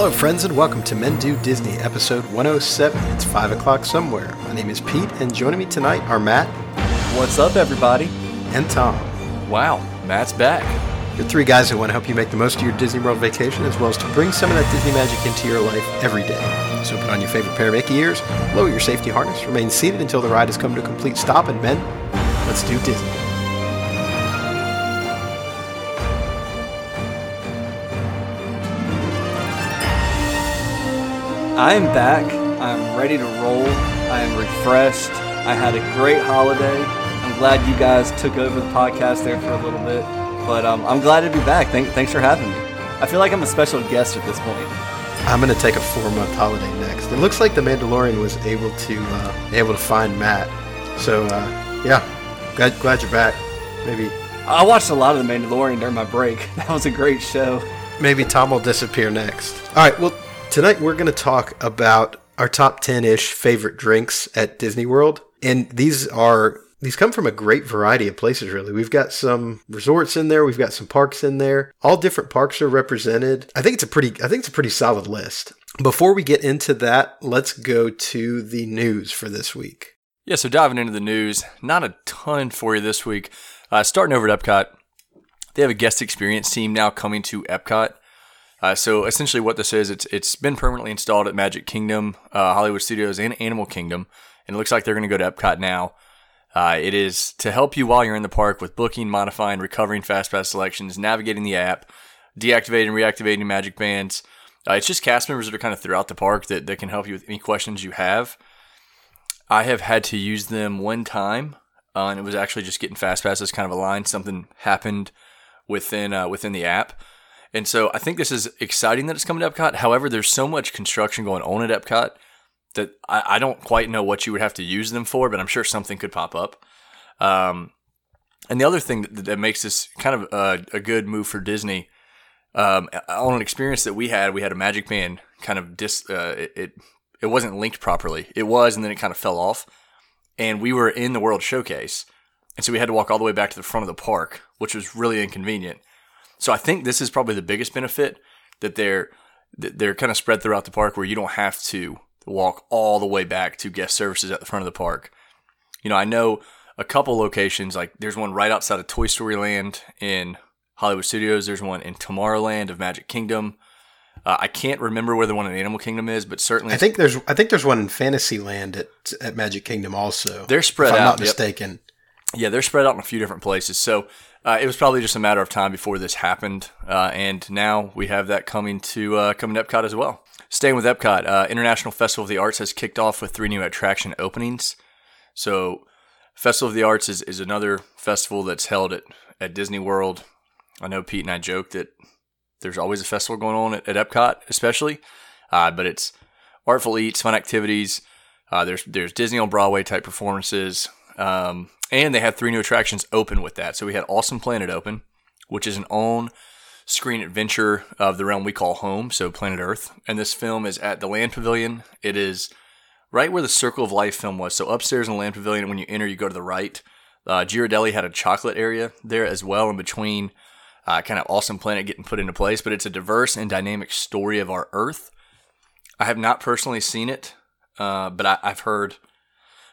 Hello, friends, and welcome to Men Do Disney, episode 107. It's 5 o'clock somewhere. My name is Pete, and joining me tonight are Matt What's up, everybody? and Tom. Wow, Matt's back. You're three guys who want to help you make the most of your Disney World vacation, as well as to bring some of that Disney magic into your life every day. So put on your favorite pair of Mickey ears, lower your safety harness, remain seated until the ride has come to a complete stop, and men, let's do Disney. I am back. I'm ready to roll. I am refreshed. I had a great holiday. I'm glad you guys took over the podcast there for a little bit. But um, I'm glad to be back. Thank, thanks for having me. I feel like I'm a special guest at this point. I'm going to take a four month holiday next. It looks like the Mandalorian was able to uh, able to find Matt. So uh, yeah, glad, glad you're back. Maybe I watched a lot tonight we're going to talk about our top ten ish favorite drinks at Disney World, and these are these come from a great variety of places. Really, we've got some resorts in there. We've got some parks in there. All different parks are represented. I think it's a pretty. I think it's a pretty solid list. Before we get into that, let's go to the news for this week. Yeah, so diving into the news, not a ton for you this week. Uh, starting over at Epcot, they have a guest experience team now coming to Epcot. Uh, so essentially, what this is, it's it's been permanently installed at Magic Kingdom, uh, Hollywood Studios, and Animal Kingdom, and it looks like they're going to go to Epcot now. Uh, it is to help you while you're in the park with booking, modifying, recovering FastPass selections, navigating the app, deactivating, reactivating Magic Bands. Uh, it's just cast members that are kind of throughout the park that, that can help you with any questions you have. I have had to use them one time, uh, and it was actually just getting fast passes kind of aligned. Something happened within uh, within the app, and so I think this is exciting that it's coming to Epcot. However, there's so much construction going on at Epcot that I, I don't quite know what you would have to use them for, but I'm sure something could pop up. Um, and the other thing that, that makes this kind of a, a good move for Disney, um, on an experience that we had, we had a Magic Band kind of dis, uh, it, it it wasn't linked properly. It was, and then it kind of fell off. And we were in the World Showcase, and so we had to walk all the way back to the front of the park, which was really inconvenient. So I think this is probably the biggest benefit that they're that they're kind of spread throughout the park, where you don't have to walk all the way back to guest services at the front of the park. You know, I know a couple locations like there's one right outside of Toy Story Land in Hollywood Studios. There's one in Tomorrowland of Magic Kingdom. Uh, I can't remember where the one in Animal Kingdom is, but certainly I think there's I think there's one in Fantasyland at at Magic Kingdom also. They're spread if I'm out, not yep. Yeah, they're spread out in a few different places. So uh, it was probably just a matter of time before this happened, uh, and now we have that coming to uh, coming to Epcot as well. Staying with Epcot, uh, International Festival of the Arts has kicked off with three new attraction openings. So Festival of the Arts is, is another festival that's held at, at Disney World. I know Pete and I joke that there's always a festival going on at, at Epcot, especially, uh, but it's artful eats, fun activities. Uh, there's there's Disney on Broadway type performances, um, and they had three new attractions open with that. So we had Awesome Planet open, which is an on screen adventure of the realm we call home, so Planet Earth. And this film is at the Land Pavilion. It is right where the Circle of Life film was. So upstairs in the Land Pavilion, when you enter, you go to the right. Uh, Ghirardelli had a chocolate area there as well in between. Uh, kind of awesome planet getting put into place, but it's a diverse and dynamic story of our Earth. I have not personally seen it, uh, but I, I've heard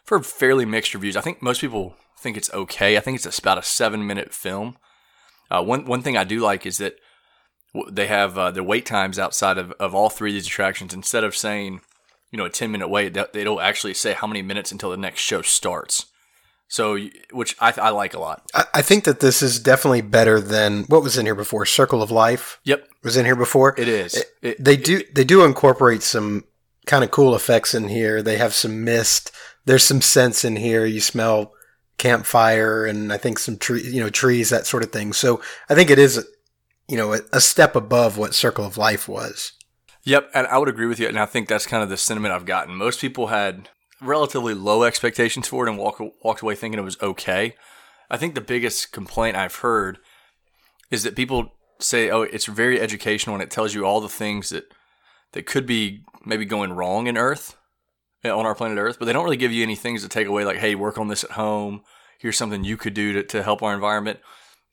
heard fairly mixed reviews. I think most people think it's okay. I think it's about a seven minute film. Uh, one one thing I do like is that they have uh, their wait times outside of, of all three of these attractions. Instead of saying, you know, a ten minute wait, they- they'll actually say how many minutes until the next show starts. So, which I, I like a lot. I, I think that this is definitely better than what was in here before. Circle of Life Yep, was in here before. it is. It- they do they do incorporate some kind of cool effects in here. They have some mist. There's some scents in here. You smell campfire and I think some tree, you know, trees, that sort of thing. So I think it is, you know, a, a step above what Circle of Life was. Yep, and I would agree with you, and I think that's kind of the sentiment I've gotten. Most people had relatively low expectations for it and walk, walked away thinking it was okay. I think the biggest complaint I've heard is that people say, "Oh, it's very educational and it tells you all the things that that could be maybe going wrong in Earth, on our planet Earth," but they don't really give you any things to take away, like, "Hey, work on this at home. Here's something you could do to, to help our environment."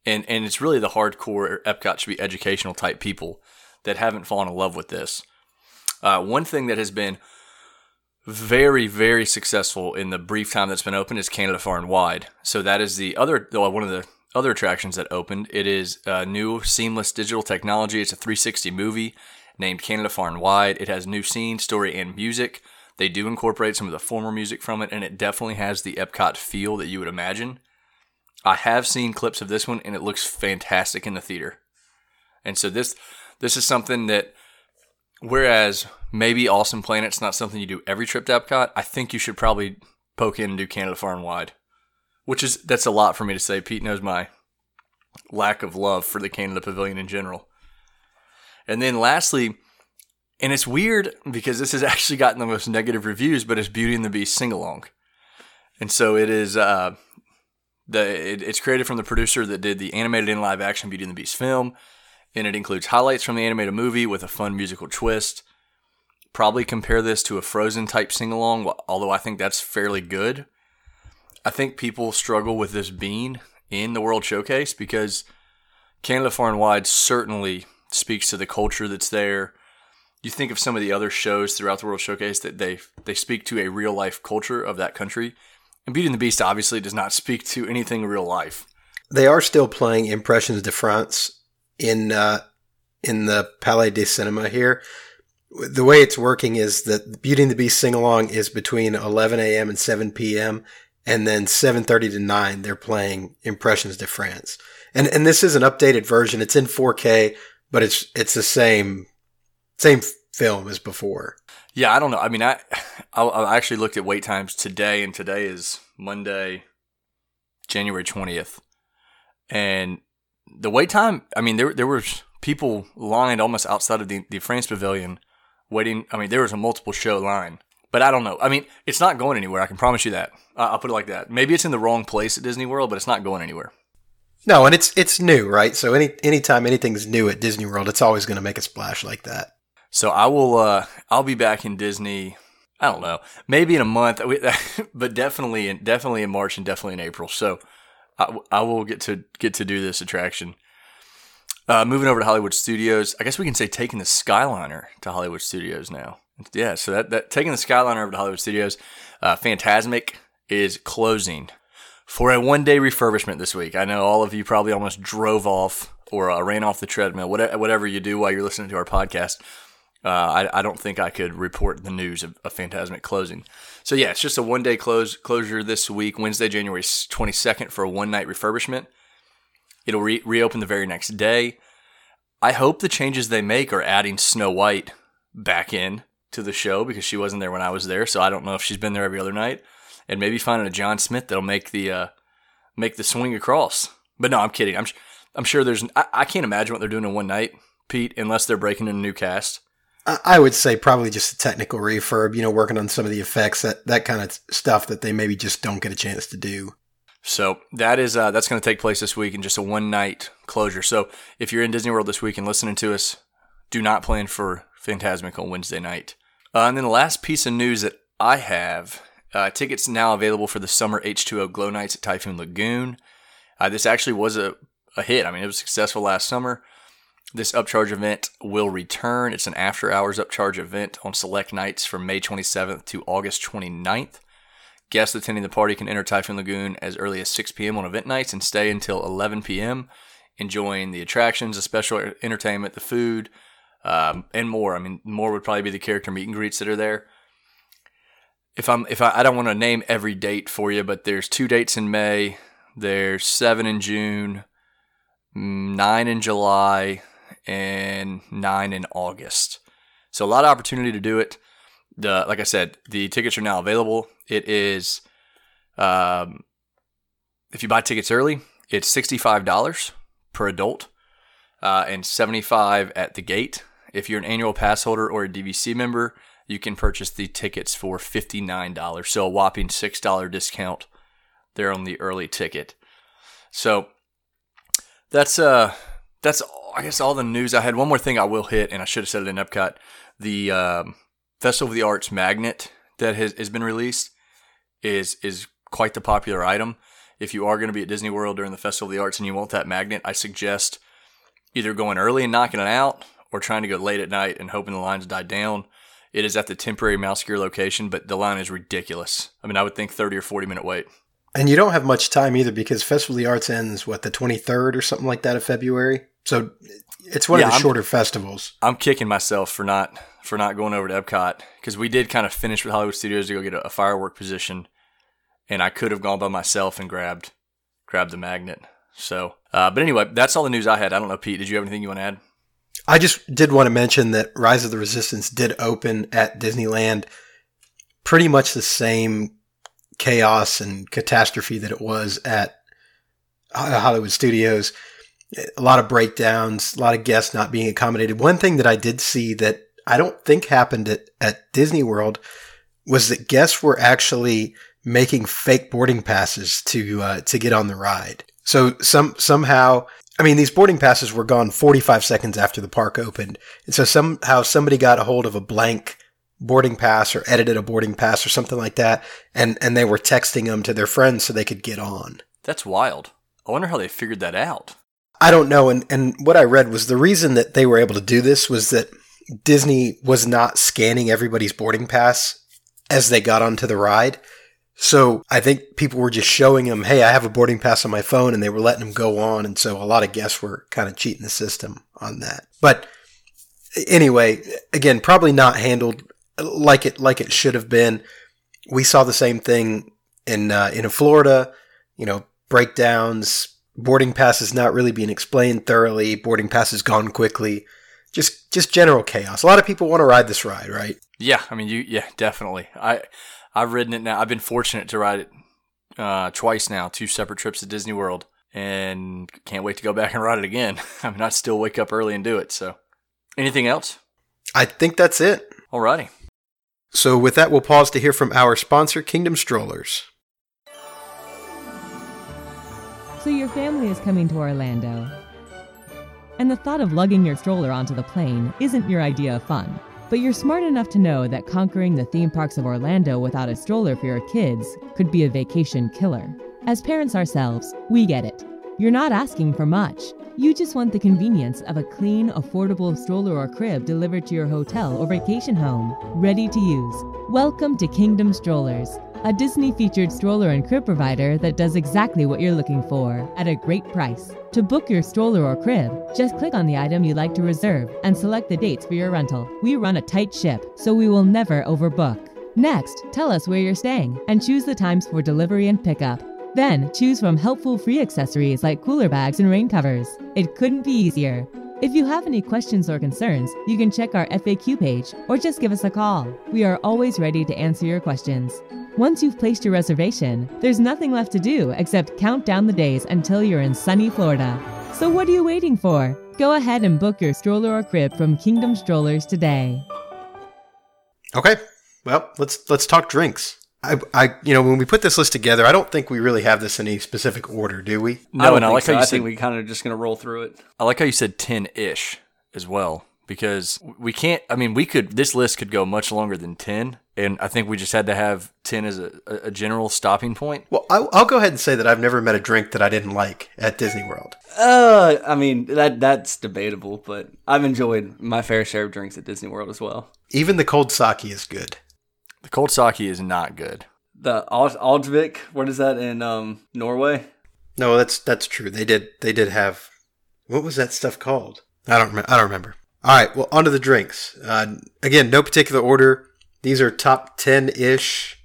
And and it's really the hardcore Epcot should be educational type people that haven't fallen in love with this. Uh, one thing that has been very, very successful in the brief time that's been open is Canada Far and Wide. So that is the other one of the other attractions that opened. It is a new seamless digital technology. It's a 360 movie named Canada Far and Wide. It has new scenes, story, and music. They do incorporate some of the former music from it, and it definitely has the Epcot feel that you would imagine. I have seen clips of this one, and it looks fantastic in the theater. And so this this is something that, whereas maybe Awesome Planet's not something you do every trip to Epcot, I think you should probably poke in and do Canada Far and Wide, which is that's a lot for me to say. Pete knows my lack of love for the Canada Pavilion in general. And then lastly, and it's weird because this has actually gotten the most negative reviews, but it's Beauty and the Beast sing along. And so it is uh, the it, it's created from the producer that did the animated and live action Beauty and the Beast film, and it includes highlights from the animated movie with a fun musical twist. Probably compare this to a Frozen type sing along, although I think that's fairly good. I think people struggle with this being in the World Showcase because Canada Far and Wide certainly speaks to the culture that's there. You think of some of the other shows throughout the World Showcase that they they speak to a real life culture of that country. And Beauty and the Beast obviously does not speak to anything real life. They are still playing Impressions de France in uh, in the Palais de Cinema here. The way it's working is that Beauty and the Beast sing along is between 11 a.m. and 7 p.m. and then 7:30 to 9 they're playing Impressions de France. And and this is an updated version. It's in 4K but it's it's the same same film as before. Yeah, I don't know. I mean, I I actually looked at wait times today, and today is Monday, January twentieth, and the wait time. I mean, there there were people lined almost outside of the the France Pavilion, waiting. I mean, there was a multiple show line. But I don't know. I mean, it's not going anywhere. I can promise you that. I'll put it like that. Maybe it's in the wrong place at Disney World, but it's not going anywhere. No, and it's it's new, right? So any anytime anything's new at Disney World, it's always going to make a splash like that. So I will uh I'll be back in Disney I don't know, maybe in a month, but definitely in definitely in March and definitely in April. So I, I will get to get to do this attraction. Uh, moving over to Hollywood Studios, I guess we can say taking the Skyliner to Hollywood Studios now. Yeah, so that, that taking the Skyliner over to Hollywood Studios, uh, Fantasmic is closing for a one day refurbishment this week. I know all of you probably almost drove off or uh, ran off the treadmill, whatever, whatever you do while you're listening to our podcast. Uh, I, I, don't think I could report the news of, a Fantasmic closing. So yeah, it's just a one day close closure this week, Wednesday, January 22nd for a one night refurbishment. It'll re- reopen the very next day. I hope the changes they make are adding Snow White back in to the show because she wasn't there when I was there. So I don't know if she's been there every other night and maybe finding a John Smith that'll make the uh, make the swing across. But no, I'm kidding. I'm I'm sure there's I, I can't imagine what they're doing in one night, Pete, unless they're breaking in a new cast. I would say probably just a technical refurb, you know, working on some of the effects, that, that kind of stuff that they maybe just don't get a chance to do. So that is uh, that's going to take place this week in just a one night closure. So if you're in Disney World this week and listening to us, do not plan for Fantasmic on Wednesday night. Uh, and then the last piece of news that I have uh, tickets now available for the summer H2O Glow Nights at Typhoon Lagoon. Uh, this actually was a, a hit. I mean, it was successful last summer. This upcharge event will return. It's an after hours upcharge event on select nights from May 27th to August 29th. Guests attending the party can enter Typhoon Lagoon as early as 6 p.m. on event nights and stay until 11 p.m., enjoying the attractions, the special entertainment, the food, um, and more. I mean, more would probably be the character meet and greets that are there if I'm if I, I don't want to name every date for you, but there's two dates in May, there's seven in June, nine in July, and nine in August. So a lot of opportunity to do it. The like I said, the tickets are now available. It is, um, if you buy tickets early, it's sixty five dollars per adult, uh, and seventy five at the gate. If you're an annual pass holder or a DVC member, you can purchase the tickets for $59. So a whopping $6 discount there on the early ticket. So that's uh that's I guess all the news I had. One more thing I will hit, and I should have said it in Epcot. The um, Festival of the Arts magnet that has, has been released is is quite the popular item. If you are going to be at Disney World during the Festival of the Arts and you want that magnet, I suggest either going early and knocking it out, or trying to go late at night and hoping the lines die down It is at the temporary mouse gear location, but the line is ridiculous. I mean, I would think 30 or 40 minute wait. And you don't have much time either because Festival of the Arts ends, what, the 23rd or something like that of February? So it's one Yeah, of the I'm- shorter festivals. I'm kicking myself for not for not going over to Epcot because we did kind of finish with Hollywood Studios to go get a, a firework position, and I could have gone by myself and grabbed grabbed the magnet. So, uh, but anyway, that's all the news I had. I don't know, Pete. Did you have anything you want to add? I just did want to mention that Rise of the Resistance did open at Disneyland pretty much the same chaos and catastrophe that it was at Hollywood Studios. A lot of breakdowns, a lot of guests not being accommodated. One thing that I did see that I don't think happened at, at Disney World was that guests were actually making fake boarding passes to uh, to get on the ride. So some somehow, I mean, these boarding passes were gone 45 seconds after the park opened, and so somehow somebody got a hold of a blank boarding pass or edited a boarding pass or something like that, and and they were texting them to their friends so they could get on. That's wild. I wonder how they figured that out. I don't know. And, and what I read was the reason that they were able to do this was that Disney was not scanning everybody's boarding pass as they got onto the ride. So I think people were just showing them, hey, I have a boarding pass on my phone, and they were letting them go on. And so a lot of guests were kind of cheating the system on that. But anyway, again, probably not handled like it like it should have been. We saw the same thing in uh, in Florida. You know, breakdowns, boarding passes not really being explained thoroughly, boarding passes gone quickly, just just general chaos. A lot of people want to ride this ride, right? Yeah, I mean, you. Yeah, definitely. I I've ridden it now. I've been fortunate to ride it uh, twice now, two separate trips to Disney World, and can't wait to go back and ride it again. I mean, I still wake up early and do it. So, anything else? I think that's it. Alrighty. So with that, we'll pause to hear from our sponsor, Kingdom Strollers. So your family is coming to Orlando. And the thought of lugging your stroller onto the plane isn't your idea of fun. But you're smart enough to know that conquering the theme parks of Orlando without a stroller for your kids could be a vacation killer. As parents ourselves, we get it. You're not asking for much. You just want the convenience of a clean, affordable stroller or crib delivered to your hotel or vacation home, ready to use. Welcome to Kingdom Strollers, a Disney featured stroller and crib provider that does exactly what you're looking for at a great price. To book your stroller or crib, just click on the item you'd like to reserve and select the dates for your rental. We run a tight ship, so we will never overbook. Next, tell us where you're staying and choose the times for delivery and pickup. Then, choose from helpful free accessories like cooler bags and rain covers. It couldn't be easier. If you have any questions or concerns, you can check our FAQ page or just give us a call. We are always ready to answer your questions. Once you've placed your reservation, there's nothing left to do except count down the days until you're in sunny Florida. So what are you waiting for? Go ahead and book your stroller or crib from Kingdom Strollers today. Okay, well let's let's talk drinks. I, I, you know, when we put this list together, I don't think we really have this in any specific order, do we? I No, don't and I like so. how you I said think we kind of just gonna roll through it. I like how you said 10 ish as well, because we can't, I mean, we could, this list could go much longer than 10. And I think we just had to have 10 as a, a general stopping point. Well, I'll, I'll go ahead and say that I've never met a drink that I didn't like at Disney World. Uh, I mean that that's debatable, but I've enjoyed my fair share of drinks at Disney World as well. Even the cold sake is good. The cold sake is not good. The Ald- Aldvik, what is that in um Norway? No, that's that's true. They did they did have what was that stuff called? I don't remember. I don't remember. All right, well, on to the drinks. Uh, again, no particular order. These are top ten ish.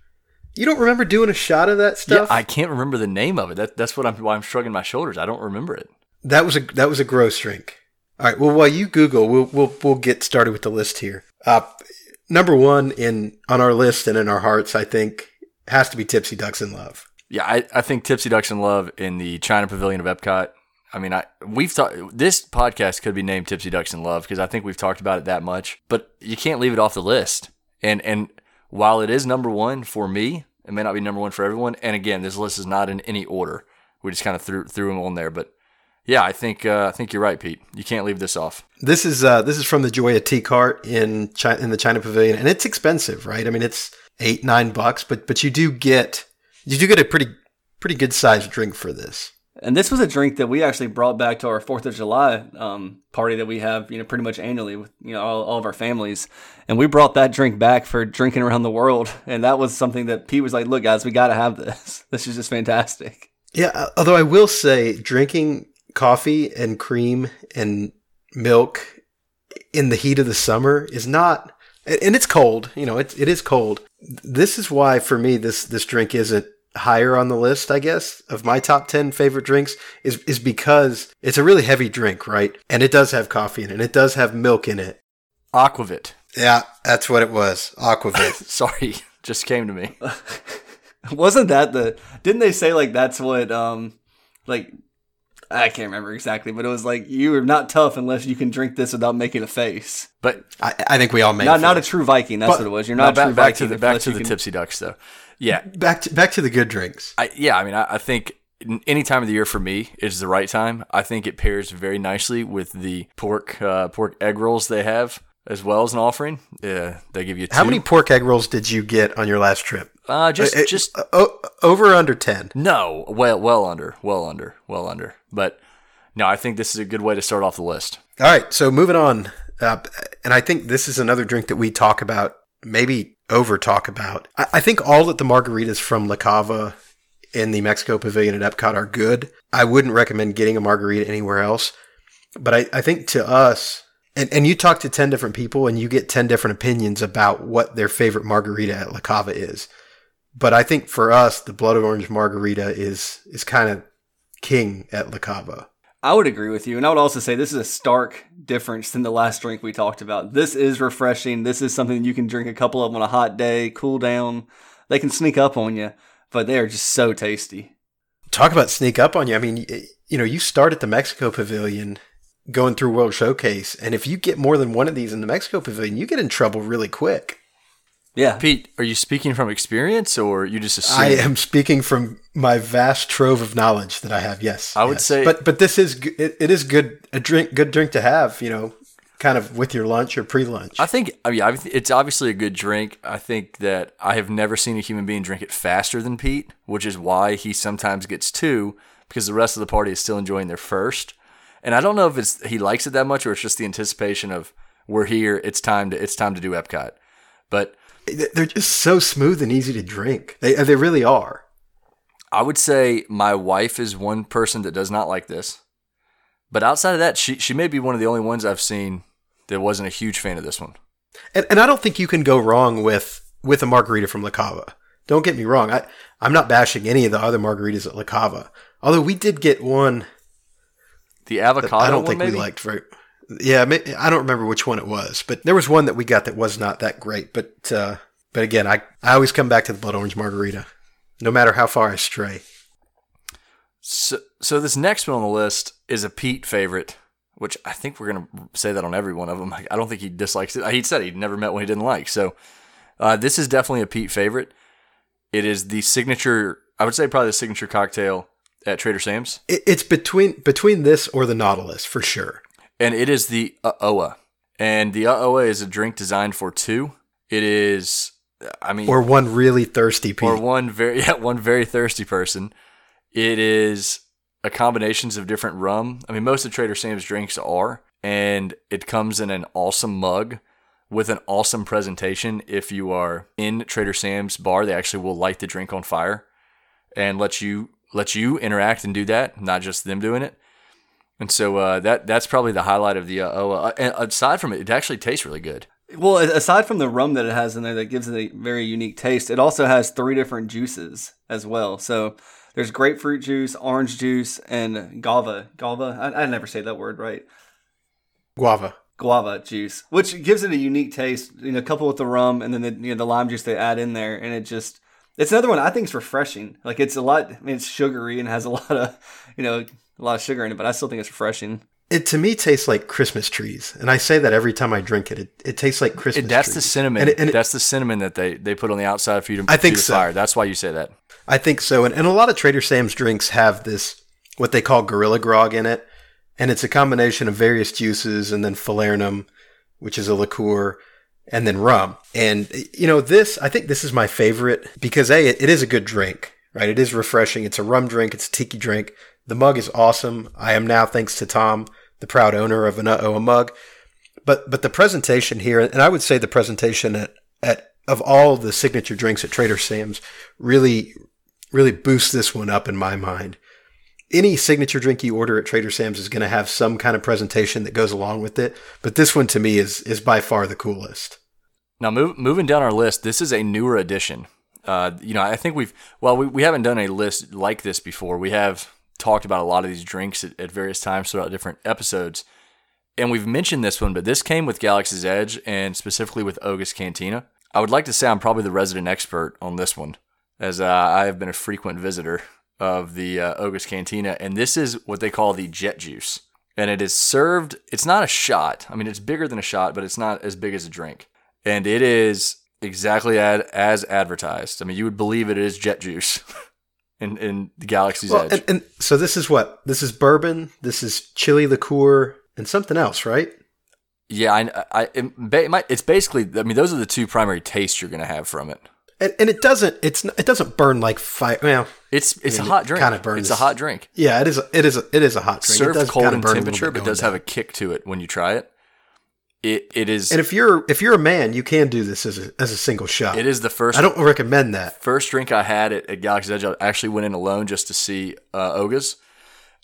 You don't remember doing a shot of that stuff? Yeah, I can't remember the name of it. That, that's what I'm, why I'm shrugging my shoulders. I don't remember it. That was a that was a gross drink. All right. Well, while you Google, we'll we'll we'll get started with the list here. Uh, number one in on our list and in our hearts, I think, has to be Tipsy Ducks in Love. Yeah, I, I think Tipsy Ducks in Love in the China Pavilion of Epcot. I mean, I we've talked. This podcast could be named Tipsy Ducks in Love because I think we've talked about it that much. But you can't leave it off the list. And and while it is number one for me, it may not be number one for everyone. And again, this list is not in any order. We just kind of threw threw them on there. But yeah, I think uh, I think you're right, Pete. You can't leave this off. This is uh, this is from the Joy of Tea Cart in China, in the China Pavilion, and it's expensive, right? I mean, it's eight nine bucks, but but you do get you do get a pretty pretty good sized drink for this. And this was a drink that we actually brought back to our Fourth of July um, party that we have, you know, pretty much annually with you know all, all of our families. And we brought that drink back for drinking around the world. And that was something that Pete was like, "Look, guys, we got to have this. This is just fantastic." Yeah, uh, although I will say, drinking coffee and cream and milk in the heat of the summer is not, and it's cold. You know, it, it is cold. This is why, for me, this this drink isn't higher on the list, I guess, of my top 10 favorite drinks is, is because it's a really heavy drink, right? And it does have coffee in it. And it does have milk in it. Aquavit. Yeah, that's what it was. Aquavit. Sorry, just came to me. Wasn't that the, didn't they say like that's what, um, like, I can't remember exactly, but it was like you are not tough unless you can drink this without making a face. But I, I think we all made Not a not a true Viking. That's But- what it was. You're no, not a back, true back Viking to the back to the can- tipsy ducks though. Yeah, back to, back to the good drinks. I, yeah. I mean, I, I think any time of the year for me is the right time. I think it pairs very nicely with the pork uh, pork egg rolls they have as well as an offering. Yeah, they give you two. How many pork egg rolls did you get on your last trip? Uh, just Uh, uh, just uh, over or under 10? no. Well, well under, well under, well under. But no, I think this is a good way to start off the list. All right, so moving on. Uh, and I think this is another drink that we talk about, maybe over talk about. I, I think all that the margaritas from La Cava in the Mexico Pavilion at Epcot are good. I wouldn't recommend getting a margarita anywhere else. But I, I think to us, and, and you talk to 10 different people and you get 10 different opinions about what their favorite margarita at La Cava is. But I think for us, the blood orange margarita is, is kind of king at La Cava. I would agree with you. And I would also say this is a stark difference than the last drink we talked about. This is refreshing. This is something you can drink a couple of on a hot day, cool down. They can sneak up on you, but they are just so tasty. talk about sneak up on you. I mean, you know, you start at the Mexico Pavilion going through World Showcase, and if you get more than one of these in the Mexico Pavilion, you get in trouble really quick. Yeah. Pete, are you speaking from experience or you just assume? I am speaking from my vast trove of knowledge that I have. Yes, I would yes. say- but but this is it, it is good a drink good drink to have. You know, kind of with your lunch or pre lunch. I think, I mean, I it's obviously a good drink. I think that I have never seen a human being drink it faster than Pete, which is why he sometimes gets two because the rest of the party is still enjoying their first. And I don't know if it's he likes it that much or it's just the anticipation of we're here. It's time to it's time to do Epcot. But They're just so smooth and easy to drink. They they really are. I would say my wife is one person that does not like this. But outside of that, she she may be one of the only ones I've seen that wasn't a huge fan of this one. And, and I don't think you can go wrong with with a margarita from La Cava. Don't get me wrong. I I'm not bashing any of the other margaritas at La Cava. Although we did get one The avocado I don't think maybe? we liked very. Yeah, I don't remember which one it was, but there was one that we got that was not that great. But uh, but again, I I always come back to the blood orange margarita, no matter how far I stray. So, so this next one on the list is a Pete favorite, which I think we're gonna say that on every one of them. I don't think he dislikes it. He said he'd never met one he didn't like. So uh, this is definitely a Pete favorite. It is the signature. I would say probably the signature cocktail at Trader Sam's, it's between between this or the Nautilus for sure. And it is the Oa. And the Oa is a drink designed for two. It is, I mean, Or one really thirsty Pete. or one very yeah, one very thirsty person. It is a combinations of different rum. I mean, most of Trader Sam's drinks are, and it comes in an awesome mug with an awesome presentation. If you are in Trader Sam's bar, they actually will light the drink on fire and let you let you interact and do that, not just them doing it. And so uh, that that's probably the highlight of the uh, Oa. And aside from it, it actually tastes really good. Well, aside from the rum that it has in there that gives it a very unique taste, it also has three different juices as well. So there's grapefruit juice, orange juice, and guava. Guava? I, I never say that word right. Guava. Guava juice, which gives it a unique taste. You know, coupled with the rum and then the you know the lime juice they add in there, and it just it's another one I think is refreshing. Like it's a lot. I mean, it's sugary and has a lot of you know a lot of sugar in it, but I still think it's refreshing. It to me tastes like Christmas trees, and I say that every time I drink it. It, it tastes like Christmas. It, that's trees. the cinnamon. And it- and it- that's the cinnamon that they, they put on the outside for you to I think so. fire. That's why you say that. I think so. And, and a lot of Trader Sam's drinks have this, what they call Gorilla Grog in it. And it's a combination of various juices and then falernum, which is a liqueur, and then rum. And, you know, this, I think this is my favorite because A, it, it is a good drink, right? It is refreshing. It's a rum drink. It's a tiki drink. The mug is awesome. I am now, thanks to Tom, the proud owner of an Uh-Oa mug. But but the presentation here, and I would say the presentation at, at of all the signature drinks at Trader Sam's really really boosts this one up in my mind. Any signature drink you order at Trader Sam's is going to have some kind of presentation that goes along with it, but this one to me is is by far the coolest. Now, move, moving down our list, this is a newer addition. Uh, you know, I think we've well, we, we haven't done a list like this before. We have talked about a lot of these drinks at, at various times throughout different episodes, and we've mentioned this one, but this came with Galaxy's Edge and specifically with Oga's Cantina. I would like to say I'm probably the resident expert on this one, as uh, I have been a frequent visitor of the uh, Oga's Cantina, and this is what they call the Jet Juice, and it is served. It's not a shot. I mean, it's bigger than a shot, but it's not as big as a drink, and it is exactly ad, as advertised. I mean, you would believe it is Jet Juice. in, in the Galaxy's Well, Edge. and, and so this is what this is bourbon. This is chili liqueur and something else, right? Yeah, I, I, it, ba- it might, it's basically. I mean, those are the two primary tastes you're going to have from it. And, and it doesn't it's it doesn't burn like fire. Well, It's it's mean, a hot drink. kinda burns. It's a hot drink. yeah, it is. A, it is. A, it is a hot drink. Served cold in burn a little temperature, but does have a kick to it when you try it. It it is. And if you're if you're a man, you can do this as a as a single shot. it is the first. I don't recommend that. first drink I had at, at Galaxy's Edge. I actually went in alone just to see uh, Oga's,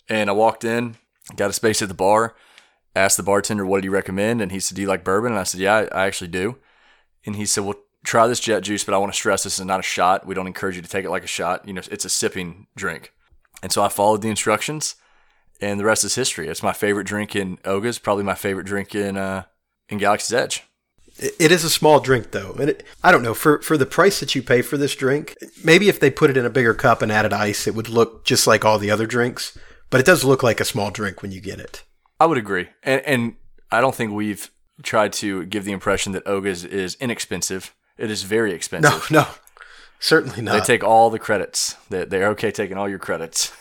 and I walked in, got a space at the bar, asked the bartender, "What do you recommend?" And he said, "Do you like bourbon?" And I said, "Yeah, I, I actually do." And he said, "Well, try this Jet Juice, but I want to stress this is not a shot. We don't encourage you to take it like a shot. You know, it's a sipping drink." And so I followed the instructions, and the rest is history. It's my favorite drink in Oga's, probably my favorite drink in uh, in Galaxy's Edge. It- It is a small drink though, and it, I don't know for for the price that you pay for this drink. Maybe if they put it in a bigger cup and added ice, it would look just like all the other drinks. But it does look like a small drink when you get it. I would agree, and and I don't think we've tried to give the impression that Oga's is inexpensive. It is very expensive. no, no, certainly not. They take all the credits. They they're okay taking all your credits.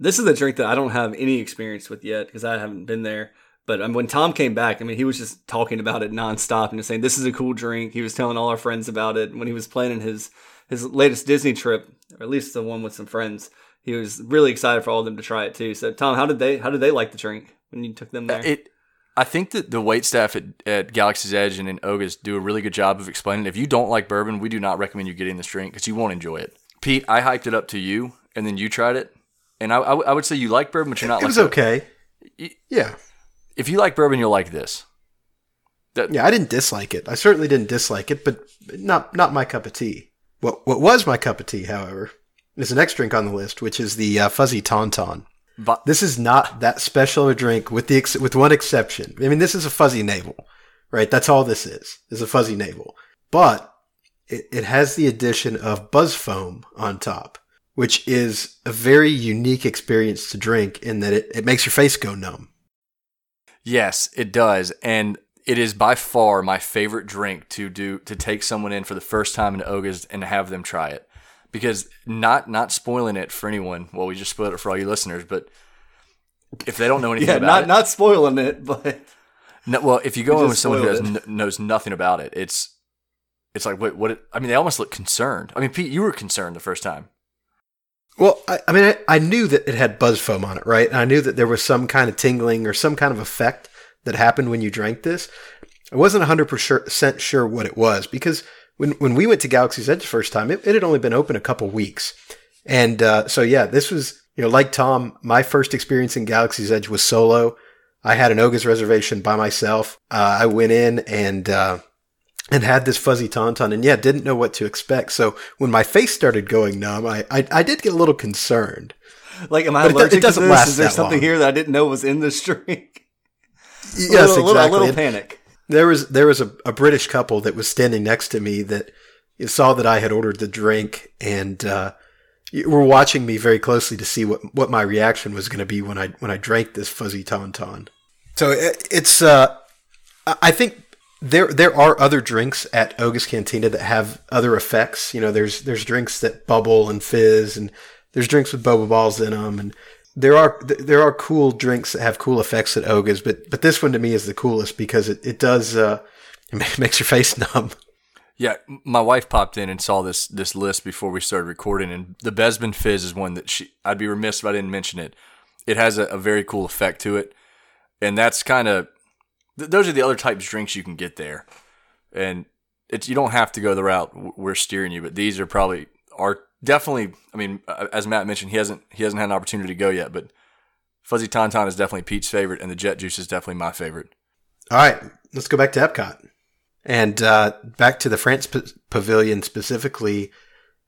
This is a drink that I don't have any experience with yet because I haven't been there. But um, when Tom came back, I mean, he was just talking about it nonstop and just saying this is a cool drink. He was telling all our friends about it when he was planning his his latest Disney trip, or at least the one with some friends. He was really excited for all of them to try it too. So, Tom, how did they how did they like the drink when you took them there? It. I think that the wait staff at, at Galaxy's Edge and in Oga's do a really good job of explaining. If you don't like bourbon, we do not recommend you getting this drink because you won't enjoy it. Pete, I hyped it up to you, and then you tried it, and I, I, w- I would say you like bourbon, but you're not. it like was a- okay. Yeah, If you like bourbon, you'll like this. That, yeah. I didn't dislike it. I certainly didn't dislike it, but not not my cup of tea. What what was my cup of tea, however, is the next drink on the list, which is the uh, fuzzy tauntaun. but This is not that special of a drink, with the ex- with one exception. I mean, this is a fuzzy navel, right? That's all this is. Is a fuzzy navel, but it, it has the addition of buzz foam on top, which is a very unique experience to drink in that it, it makes your face go numb. Yes, it does, and it is by far my favorite drink to do to take someone in for the first time into Oga's and have them try it. Because not not spoiling it for anyone. Well, we just spoiled it for all you listeners, but if they don't know anything yeah, about not it, not spoiling it, but no, well, if you go in with someone who has, n- knows nothing about it, it's it's like wait, what? It, I mean, they almost look concerned. I mean, Pete, you were concerned the first time. Well, I, I mean, I, I knew that it had buzz foam on it, right? And I knew that there was some kind of tingling or some kind of effect that happened when you drank this. I wasn't 100% sure what it was because when, when we went to Galaxy's Edge the first time, it, it had only been open a couple weeks. And uh, so, yeah, this was, you know, like Tom, my first experience in Galaxy's Edge was solo. I had an Oga's reservation by myself. Uh, I went in and, uh, and had this fuzzy tauntaun and yeah, didn't know what to expect. So when my face started going numb, I, I, I did get a little concerned. like, am I But allergic it doesn't to this? last Is there something long. here that I didn't know was in this drink? Yes, a little, a little- exactly. A little panic. There was there was a, a British couple that was standing next to me that saw that I had ordered the drink and uh, were watching me very closely to see what what my reaction was going to be when I when I drank this fuzzy tauntaun. So it, it's uh, I think there there are other drinks at Oga's Cantina that have other effects. You know, there's there's drinks that bubble and fizz, and there's drinks with boba balls in them, and there are there are cool drinks that have cool effects at Oga's. But but this one to me is the coolest because it it does uh, it makes your face numb. Yeah, my wife popped in and saw this this list before we started recording, and the Bespin Fizz is one that she. I'd be remiss if I didn't mention it. it has a, a very cool effect to it, and that's kind of th- those are the other types of drinks you can get there, and it's you don't have to go the route we're steering you, but these are probably are definitely. I mean, uh, as Matt mentioned, he hasn't he hasn't had an opportunity to go yet, but Fuzzy Tauntaun is definitely Pete's favorite, and the Jet Juice is definitely my favorite. All right, let's go back to Epcot and uh, back to the France P- Pavilion specifically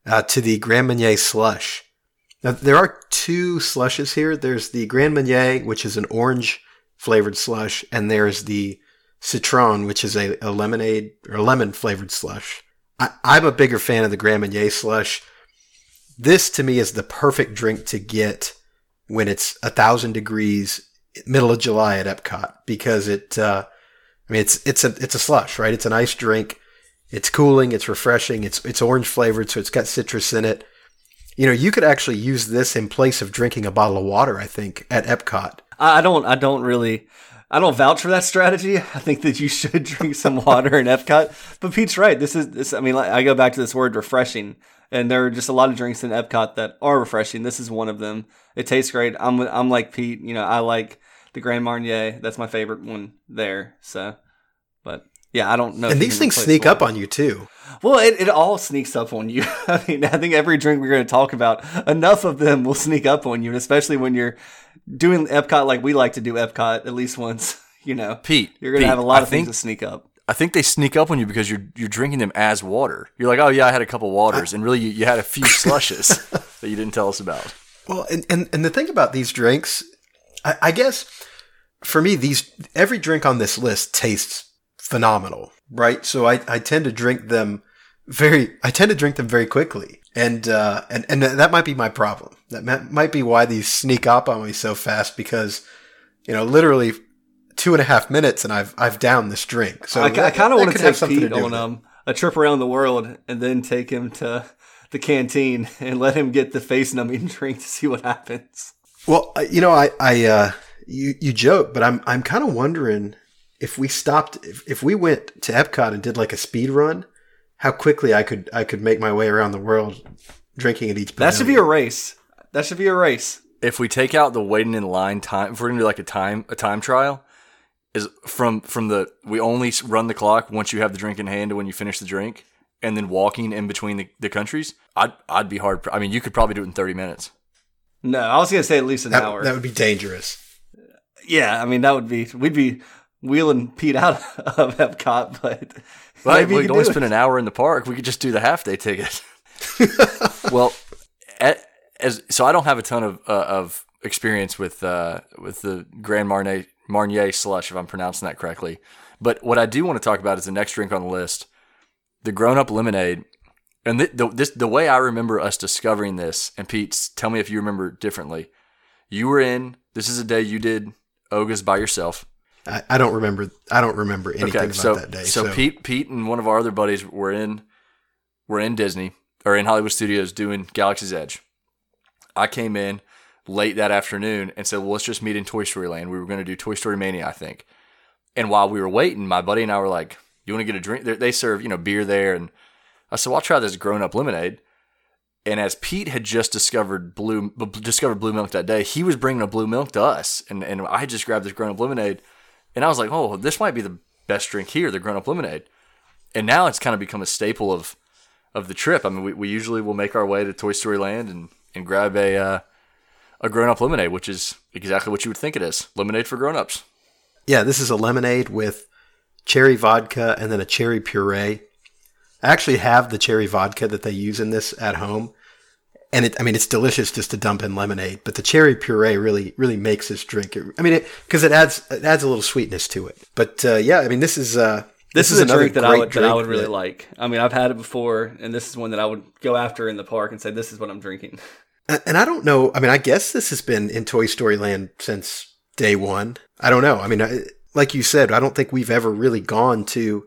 uh, to the Grand Marnier slush. Now, there are two slushes here. There's the Grand Marnier, which is an orange flavored slush, and there's the Citron, which is a, a lemonade or lemon flavored slush. I, I'm a bigger fan of the Grand Marnier slush. This to me is the perfect drink to get when it's a thousand degrees, middle of July at Epcot, because it. Uh, I mean, it's it's a it's a slush, right? It's an ice drink. It's cooling. It's refreshing. It's it's orange flavored, so it's got citrus in it. You know, you could actually use this in place of drinking a bottle of water. I think at Epcot. I don't. I don't really. I don't vouch for that strategy. I think that you should drink some water in Epcot. But Pete's right. This is. This. I mean, I go back to this word refreshing, and there are just a lot of drinks in Epcot that are refreshing. This is one of them. It tastes great. I'm. I'm like Pete. You know, I like the Grand Marnier. That's my favorite one there. So, but yeah, I don't know. And these things sneak up on you too. Well, it, it all sneaks up on you. I mean, I think every drink we're going to talk about, enough of them will sneak up on you, and especially when you're doing Epcot like we like to do Epcot at least once. You know, Pete, you're going to have a lot I of think- things to sneak up. I think they sneak up on you because you're you're drinking them as water. You're like, oh yeah, I had a couple waters, and really you, you had a few slushes that you didn't tell us about. Well, and, and, and the thing about these drinks, I, I guess for me, these every drink on this list tastes phenomenal, right? So I, I tend to drink them very, I tend to drink them very quickly. And, uh, and, and that might be my problem. That might be why these sneak up on me so fast because, you know, literally two and a half minutes and I've, I've downed this drink. So I, that- kind of want to take Pete do on um, a trip around the world and then take him to the canteen and let him get the face numbing drink to see what happens. Well, you know, I, I, uh, you, you joke, but I'm, I'm kind of wondering if we stopped, if, if we went to Epcot and did like a speed run, how quickly I could, I could make my way around the world drinking at each. That should be a race. That should be a race. If we take out the waiting in line time, if we're gonna do like a time a time trial, is from from the we only run the clock once you have the drink in hand to when you finish the drink, and then walking in between the, the countries. I'd I'd be hard. I mean, you could probably do it in thirty minutes. No, I was going to say at least an that, hour. that would be dangerous. Yeah, I mean that would be we'd be wheeling Pete out of Epcot, but Right, maybe we could only spend an hour in the park. We could just do the half day ticket. well, at, as so, I don't have a ton of uh, of experience with uh, with the Grand Marnier Marnier slush, if I'm pronouncing that correctly. But what I do want to talk about is the next drink on the list, the grown up lemonade. And th- the, this the way I remember us discovering this, and Pete, tell me if you remember differently. You were in. This is a day you did Oga's by yourself. I, I don't remember. I don't remember anything about so, that day. So, Pete, Pete, and one of our other buddies were in, were in Disney or in Hollywood Studios doing Galaxy's Edge. I came in late that afternoon and said, "Well, let's just meet in Toy Story Land." We were going to do Toy Story Mania, I think. And while we were waiting, my buddy and I were like, "You want to get a drink?" They- They serve, you know, beer there, and I said, "Well, I'll try this grown-up lemonade." And as Pete had just discovered blue discovered blue milk that day, he was bringing a blue milk to us, and and I just grabbed this grown-up lemonade, and I was like, "Oh, this might be the best drink here, the grown-up lemonade." And now it's kind of become a staple of of the trip. I mean, we, we usually will make our way to Toy Story Land and and grab a uh, a grown-up lemonade, which is exactly what you would think it is, lemonade for grown-ups. yeah, this is a lemonade with cherry vodka and then a cherry puree. I actually have the cherry vodka that they use in this at home. And it, I mean, it's delicious just to dump in lemonade, but the cherry puree really, really makes this drink. It, I mean, it, cause it adds, it adds a little sweetness to it. But, uh, yeah, I mean, this is, uh, This, is, a drink that I great would that I would really that- like. I mean, I've had it before, and this is one that I would go after in the park and say, "This is what I'm drinking." And- And I don't know. I mean, I guess this has been in Toy Story Land since day one. I don't know. I mean, I, like you said, I don't think we've ever really gone to.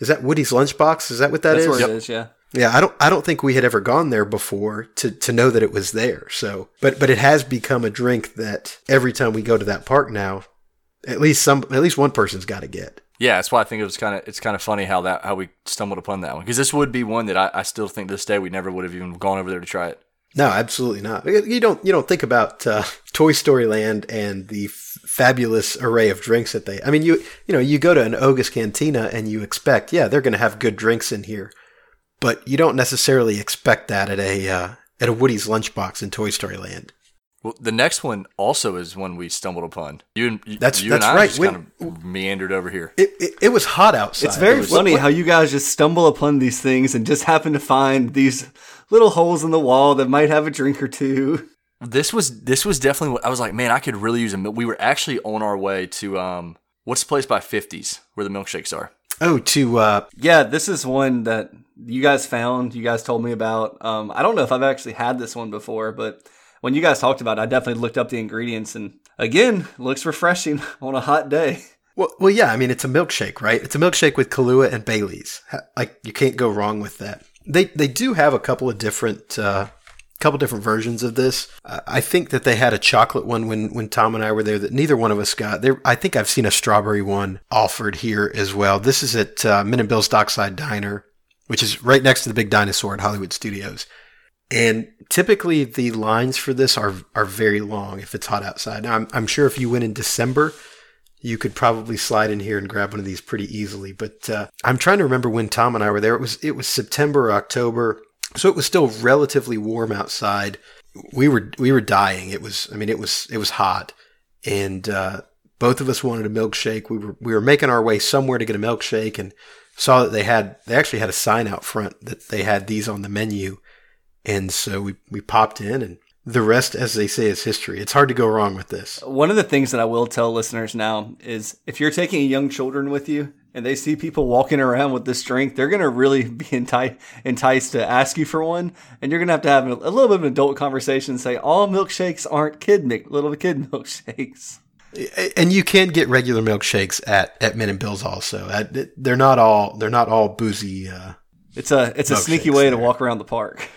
Is that Woody's Lunchbox? Is that what that That's is? where it is. Yeah. Yeah, I don't. I don't think we had ever gone there before to to know that it was there. So, but but it has become a drink that every time we go to that park now, at least some, at least one person's got to get. Yeah, that's why I think it was kind of it's kind of funny how that how we stumbled upon that one because this would be one that I, I still think this day we never would have even gone over there to try it. No, absolutely not. You don't you don't think about uh, Toy Story Land and the f- fabulous array of drinks that they. I mean, you you know you go to an Oga's Cantina and you expect yeah they're going to have good drinks in here, but you don't necessarily expect that at a uh, at a Woody's Lunchbox in Toy Story Land. Well, the next one also is one we stumbled upon. You and you, That's- you that's and I right. just When- kind of meandered over here. It, it, it was hot outside. It's very It was- funny how you guys just stumble upon these things and just happen to find these little holes in the wall that might have a drink or two. This was this was definitely what I was like. Man, I could really use a. mil- We were actually on our way to um, what's the place by Fifties where the milkshakes are. Oh, to uh, Yeah, this is one that you guys found, you guys told me about. Um, I don't know if I've actually had this one before, but when you guys talked about it, I definitely looked up the ingredients and again, looks refreshing on a hot day. well, well, yeah. I mean, it's a milkshake, right? It's a milkshake with Kahlua and Bailey's. Like you can't go wrong with that. They they do have a couple of different uh, couple different versions of this. Uh, I think that they had a chocolate one when when Tom and I were there that neither one of us got. There, I think I've seen a strawberry one offered here as well. This is at uh, Min and Bill's Dockside Diner, which is right next to the Big Dinosaur at Hollywood Studios. And typically the lines for this are are very long if it's hot outside. Now I'm, I'm sure if you went in December, you could probably slide in here and grab one of these pretty easily. But uh, I'm trying to remember when Tom and I were there. It was it was September or October, so it was still relatively warm outside. We were we were dying. It was I mean it was it was hot, and uh, both of us wanted a milkshake. We were we were making our way somewhere to get a milkshake and saw that they had they actually had a sign out front that they had these on the menu, and so we we popped in and. The rest, as they say, is history. It's hard to go wrong with this. One of the things that I will tell listeners now is if you're taking young children with you and they see people walking around with this drink, they're going to really be enti- enticed to ask you for one. And you're going to have to have a little bit of an adult conversation and say, all milkshakes aren't kid mi- little kid milkshakes. And you can get regular milkshakes at at Min and Bill's also. At- They're not all they're not all boozy. Uh, It's a it's a sneaky way to walk around the park.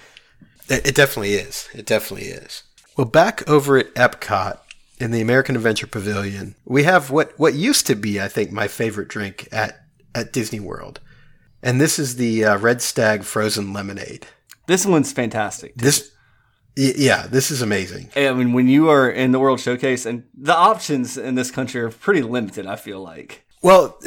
it, it definitely is. It definitely is. Well, back over at Epcot in the American Adventure Pavilion, we have what what used to be, I think, my favorite drink at at Disney World, and this is the uh, Red Stag frozen lemonade. This one's fantastic. This, y- yeah, this is amazing. I mean, when you are in the World Showcase, and the options in this country are pretty limited, I feel like. Well,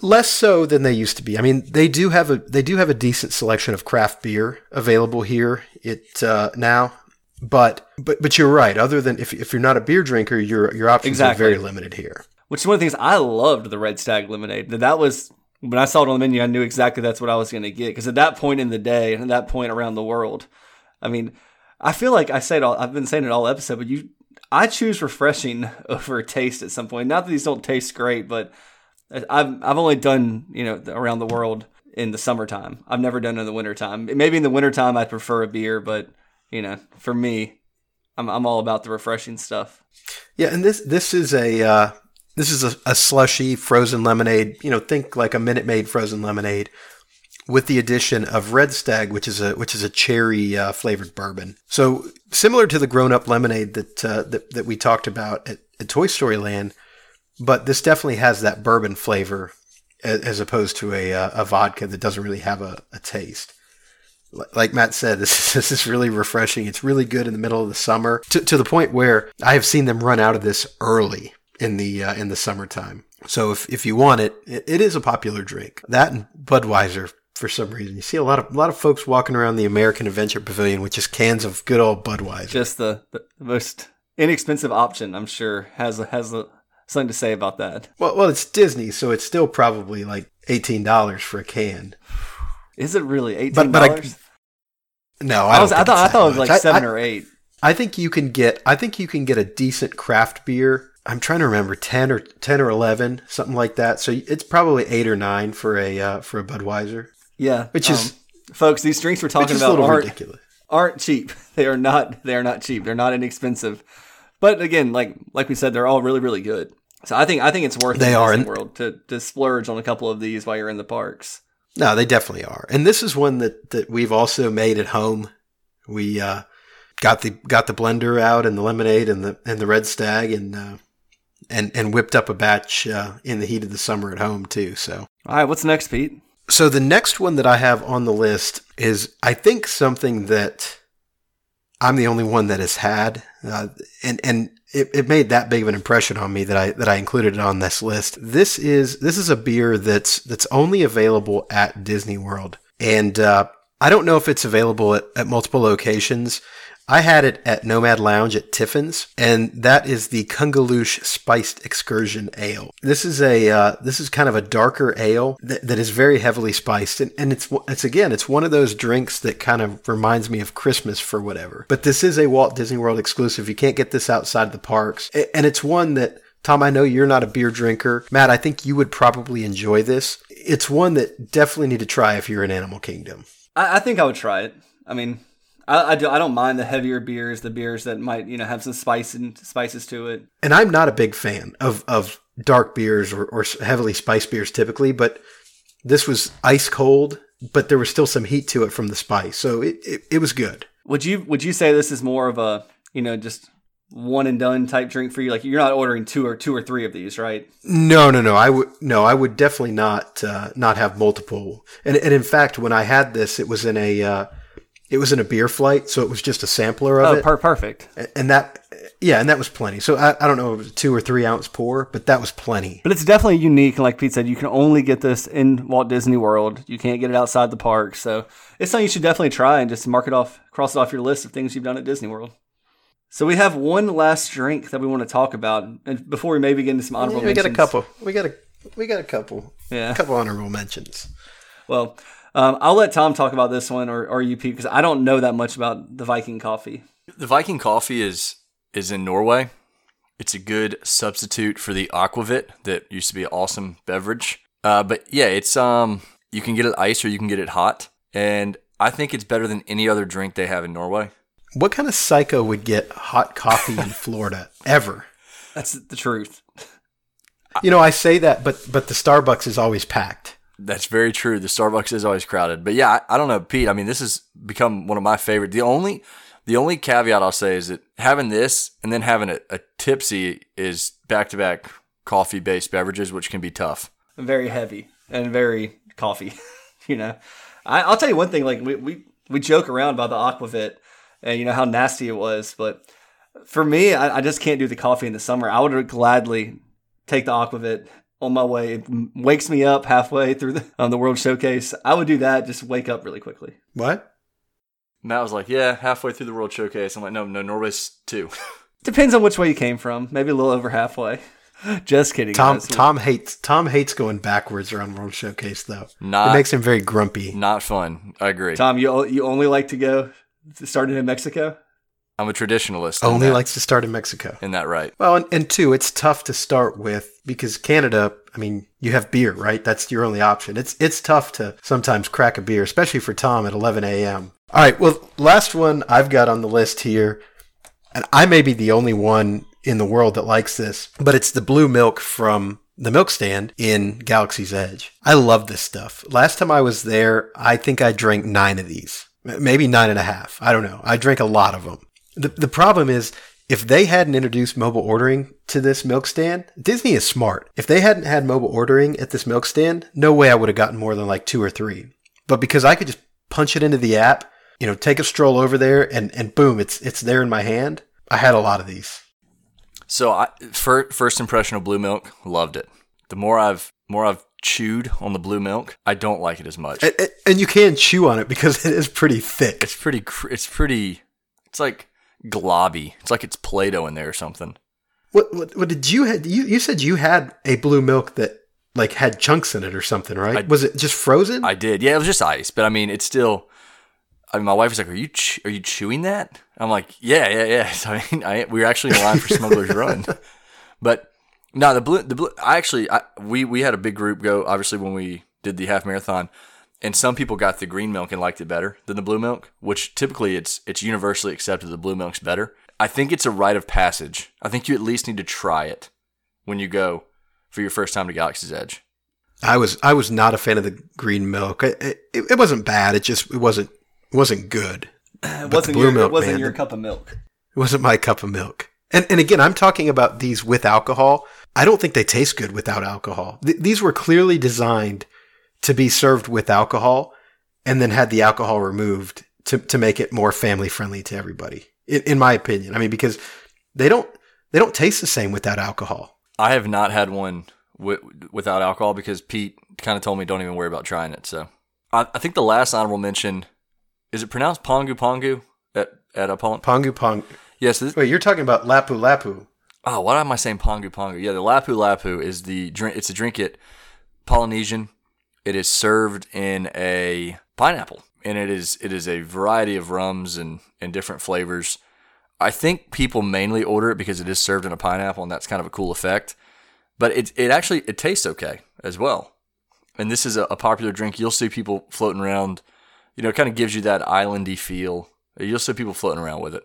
less so than they used to be. I mean, they do have a they do have a decent selection of craft beer available here. It uh, now, but but but you're right. Other than if if you're not a beer drinker, your your options Exactly. are very limited here. Which is one of the things I loved the Red Stag lemonade. That was when I saw it on the menu, I knew exactly that's what I was going to get. Because at that point in the day, and at that point around the world, I mean, I feel like I say it all. I've been saying it all episode, but you, I choose refreshing over taste at some point. Not that these don't taste great, but I've I've only done you know around the world in the summertime. I've never done it in the wintertime. Maybe in the wintertime I'd prefer a beer, but you know, for me, I'm I'm all about the refreshing stuff. Yeah, and this this is a uh, this is a, a slushy frozen lemonade. You know, think like a Minute Maid frozen lemonade with the addition of Red Stag, which is a which is a cherry uh, flavored bourbon. So similar to the grown up lemonade that uh, that that we talked about at, at Toy Story Land, but this definitely has that bourbon flavor as, as opposed to a uh, a vodka that doesn't really have a, a taste. Li- Like Matt said, this this is really refreshing. It's really good in the middle of the summer to, to the point where I have seen them run out of this early in the uh, in the summertime. So if, if you want it, it, it is a popular drink. That and Budweiser for some reason. You see a lot of a lot of folks walking around the American Adventure Pavilion with just cans of good old Budweiser. just the, the most inexpensive option. I'm sure has has a, something to say about that. well, well, it's Disney, so it's still probably like eighteen dollars for a can. Is it really eighteen dollars? No, I, I, was I thought I thought it was like seven I- or eight. I think you can get I think you can get a decent craft beer. I'm trying to remember 10 or 10 or 11, something like that. So it's probably 8 or 9 for a uh, for a Budweiser, Yeah, which is um, folks. These drinks we're talking is about aren't ridiculous. aren't cheap. They are not. They are not cheap. They're not inexpensive. But again, like like we said, they're all really really good. So I think I think it's worth They it in are, Disney and- World to to splurge on a couple of these while you're in the parks. No, they definitely are. And this is one that that we've also made at home. We uh, got the got the blender out and the lemonade and the and the red stag and uh, and and whipped up a batch uh, in the heat of the summer at home too. So All right, what's next, Pete? So the next one that I have on the list is, I think, something that I'm the only one that has had, uh, and and it, it made that big of an impression on me that I that I included it on this list. This is this is a beer that's that's only available at Disney World, and uh, I don't know if it's available at, at multiple locations. I had it at Nomad Lounge at Tiffin's, and that is the Kungaloosh Spiced Excursion Ale. This is a uh, this is kind of a darker ale that, that is very heavily spiced, and, and it's it's again it's one of those drinks that kind of reminds me of Christmas for whatever. But this is a Walt Disney World exclusive. You can't get this outside the parks, and it's one that Tom, I know you're not a beer drinker. Matt, I think you would probably enjoy this. It's one that definitely need to try if you're in Animal Kingdom. I, I think I would try it. I mean, I, I, do, I don't mind the heavier beers, the beers that might you know have some spice and spices to it. And I'm not a big fan of of dark beers or, or heavily spiced beers typically, but this was ice cold, but there was still some heat to it from the spice, so it, it, it was good. Would you would you say this is more of a you know just one and done type drink for you? Like you're not ordering two or two or three of these, right? No, no, no. I would no. I would definitely not uh, not have multiple. And and in fact, when I had this, it was in a uh, it was in a beer flight, so it was just a sampler of oh, it. Per- perfect. And that yeah, and that was plenty. So I, I don't know if it was two or three ounce pour, but that was plenty. But it's definitely unique. And like Pete said, you can only get this in Walt Disney World. You can't get it outside the park. So it's something you should definitely try and just mark it off, cross it off your list of things you've done at Disney World. So we have one last drink that we want to talk about, and before we maybe get into some honorable, Yeah, we got a couple. We got a we got a couple. Yeah. a couple honorable mentions. Well, um, I'll let Tom talk about this one, or or you, Pete, because I don't know that much about the Viking coffee. The Viking coffee is is in Norway. It's a good substitute for the aquavit that used to be an awesome beverage. Uh, but yeah, it's um you can get it iced or you can get it hot, and I think it's better than any other drink they have in Norway. What kind of psycho would get hot coffee in Florida ever? That's the truth. You know, I say that, but but the Starbucks is always packed. That's very true. The Starbucks is always crowded. But yeah, I, I don't know, Pete. I mean, this has become one of my favorite. The only the only caveat I'll say is that having this and then having a, a tipsy is back to back coffee based beverages, which can be tough. very heavy and very coffee. you know, I, I'll tell you one thing. Like we, we we joke around about the aquavit and you know how nasty it was, but for me, I, I just can't do the coffee in the summer. I would gladly take the aquavit on my way. It wakes me up halfway through the um, the World Showcase. I would do that. Just wake up really quickly. What? Matt was like, "Yeah, halfway through the World Showcase." I'm like, "No, no, Norway's two. Depends on which way you came from. Maybe a little over halfway. Just kidding. Tom guys. Tom hates Tom hates going backwards around World Showcase though. Not- it makes him very grumpy. Not fun." I agree. Tom, you you only like to go starting in Mexico. I'm a traditionalist. Only that- likes to start in Mexico. in that right. Well, and, and two, it's tough to start with because Canada. I mean, you have beer, right? That's your only option. It's it's tough to sometimes crack a beer, especially for Tom at 11 a.m. All right, well, last one I've got on the list here, and I may be the only one in the world that likes this, but it's the blue milk from the milk stand in Galaxy's Edge. I love this stuff. Last time I was there, I think I drank nine of these, maybe nine and a half. I don't know. I drank a lot of them. The, the problem is, if they hadn't introduced mobile ordering to this milk stand, Disney is smart. If they hadn't had mobile ordering at this milk stand, no way I would have gotten more than like two or three. But because I could just punch it into the app, you know, take a stroll over there and, and boom, it's it's there in my hand. I had a lot of these. So, I, fir- first impression of blue milk, loved it. The more I've more I've chewed on the blue milk, I don't like it as much. And, and- and you can chew on it because it is pretty thick. It's pretty. cr- It's pretty. It's like globby. It's like it's Play-Doh in there or something. What, what, what did you had? You, you said you had a blue milk that like had chunks in it or something, right? I- was it just frozen? I did. Yeah, it was just ice, but I mean, it's still. I mean, my wife was like, "Are you ch- are you chewing that?" I'm like, "Yeah, yeah, yeah." So, I mean, I, we were actually in line for Smuggler's Run, but no, the blue, the blue. I actually, I, we we had a big group go. Obviously, when we did the half marathon, and some people got the green milk and liked it better than the blue milk, which typically it's it's universally accepted the blue milk's better. I think it's a rite of passage. I think you at least need to try it when you go for your first time to Galaxy's Edge. I was I was not a fan of the green milk. It, it, it wasn't bad. It just it wasn't it wasn't good. It the wasn't blue your, milk, it wasn't man, your cup of milk. It wasn't my cup of milk. And and again, I'm talking about these with alcohol. I don't think they taste good without alcohol. Th- these were clearly designed to be served with alcohol, and then had the alcohol removed to to make it more family friendly to everybody. in, in my opinion. I mean, because they don't they don't taste the same without alcohol. I have not had one wi- without alcohol because Pete kind of told me don't even worry about trying it. So I, I think the last honorable mention is it pronounced Pongu Pongu at at a Pong? Pongu Pong. Yes. this- Wait, you're talking about Lapu Lapu. oh, what am I saying? Pongu Pongu. Yeah, the Lapu Lapu is the drink. It's a drink it Polynesian. It is served in a pineapple, and it is it is a variety of rums and and different flavors. I think people mainly order it because it is served in a pineapple, and that's kind of a cool effect. But it it actually it tastes okay as well. And this is a, a popular drink. You'll see people floating around. You know, it kind of gives you that islandy feel. You'll see people floating around with it.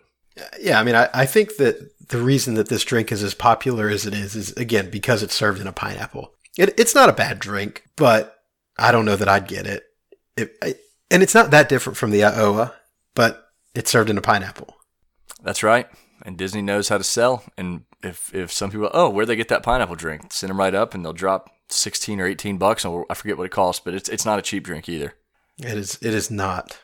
Yeah, I mean, I, I think that the reason that this drink is as popular as it is is again because it's served in a pineapple. It, it's not a bad drink, but I don't know that I'd get it. it I, and it's not that different from the Iowa, but it's served in a pineapple. That's right. And Disney knows how to sell. And if if some people, oh, where'd they get that pineapple drink? Send them right up, and they'll drop sixteen or eighteen bucks. And I forget what it costs, but it's it's not a cheap drink either. It is. It is not.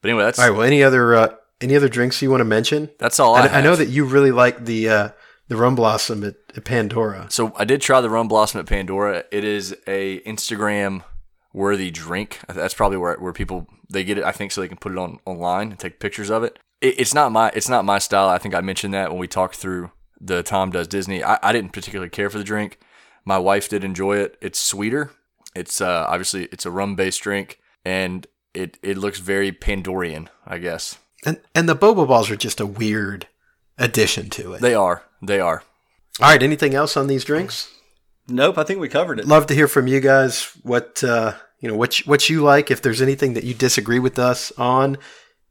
But anyway, that's All right. Well, any other uh, any other drinks you want to mention? that's all I, I, I know that you really like the uh, the rum blossom at, at Pandora. So I did try the rum blossom at Pandora. It is a Instagram worthy drink. That's probably where where people they get it. I think so they can put it on online and take pictures of it. it it's not my it's not my style. I think I mentioned that when we talked through the Tom Does Disney. I, I didn't particularly care for the drink. My wife did enjoy it. It's sweeter. It's uh, obviously it's a rum based drink, and it it looks very Pandorian, I guess. And and the boba balls are just a weird addition to it. They are. They are. All right. Anything else on these drinks? Nope, I think we covered it. Love to hear from you guys. What uh, you know, what you, what you like. If there's anything that you disagree with us on,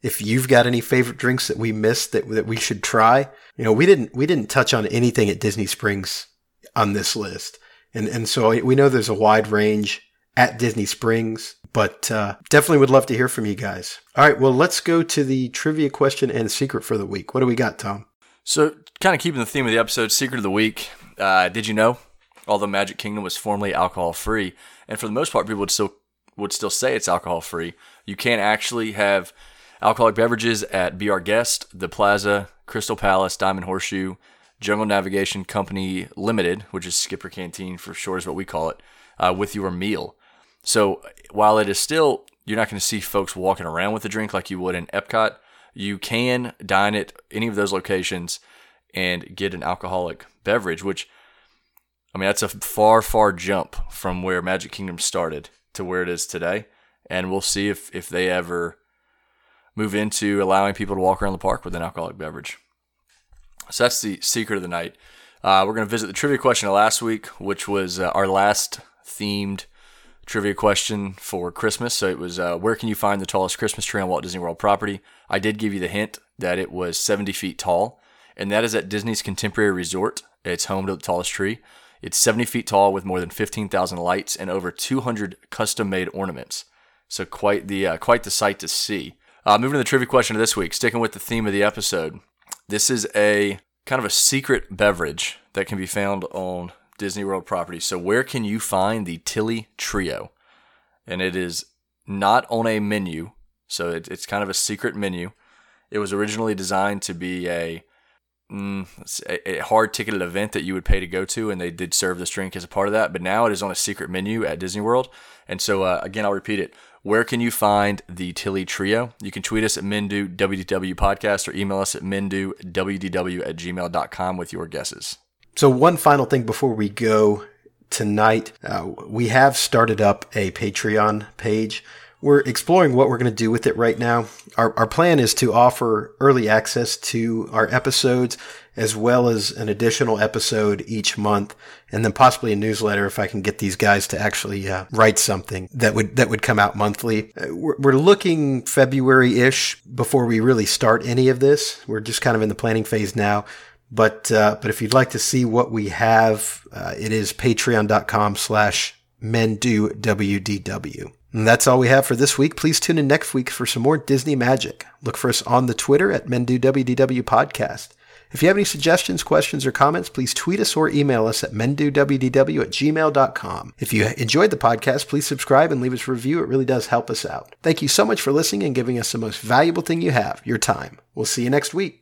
if you've got any favorite drinks that we missed that that we should try. You know, we didn't we didn't touch on anything at Disney Springs on this list, and and so we know there's a wide range at Disney Springs. But uh, definitely would love to hear from you guys. All right, well, let's go to the trivia question and secret for the week. What do we got, Tom? So, kind of keeping the theme of the episode, secret of the week. Uh, did you know? Although Magic Kingdom was formerly alcohol free, and for the most part, people would still would still say it's alcohol free. You can't actually have alcoholic beverages at Be Our Guest, the Plaza, Crystal Palace, Diamond Horseshoe, Jungle Navigation Company Limited, which is Skipper Canteen for short, is what we call it, uh, with your meal. So while it is still, you're not going to see folks walking around with a drink like you would in Epcot. You can dine at any of those locations and get an alcoholic beverage, which, I mean, that's a far, far jump from where Magic Kingdom started to where it is today. And we'll see if, if they ever move into allowing people to walk around the park with an alcoholic beverage. So that's the secret of the night. Uh, we're going to visit the trivia question of last week, which was uh, our last themed trivia question for Christmas. So it was uh, where can you find the tallest Christmas tree on Walt Disney World property? I did give you the hint that it was 70 feet tall, and that is at Disney's Contemporary Resort. It's home to the tallest tree. It's 70 feet tall with more than 15,000 lights and over 200 custom-made ornaments. So quite the uh, quite the sight to see. Uh, moving to the trivia question of this week, sticking with the theme of the episode. This is a kind of a secret beverage that can be found on Disney World property. So where can you find the Tilly Trio? And it is not on a menu, so it, it's kind of a secret menu. It was originally designed to be a, mm, a, a hard ticketed event that you would pay to go to, and they did serve this drink as a part of that. But now it is on a secret menu at Disney World. And so uh, again, I'll repeat it. Where can you find the Tilly Trio? You can tweet us at Mindu WDW Podcast or email us at MinduWDW at gmail.com with your guesses. So, one final thing before we go tonight, uh, we have started up a Patreon page. We're exploring what we're going to do with it right now. Our, our plan is to offer early access to our episodes as well as an additional episode each month and then possibly a newsletter if I can get these guys to actually uh, write something that would that would come out monthly. Uh, we're, we're looking February-ish before we really start any of this. We're just kind of in the planning phase now. But uh, but if you'd like to see what we have, uh, it is patreon.com slash mendowdw. And that's all we have for this week. Please tune in next week for some more Disney magic. Look for us on the Twitter at mendowdw podcast. If you have any suggestions, questions, or comments, please tweet us or email us at mendowdw at gmail.com. If you enjoyed the podcast, please subscribe and leave us a review. It really does help us out. Thank you so much for listening and giving us the most valuable thing you have, your time. We'll see you next week.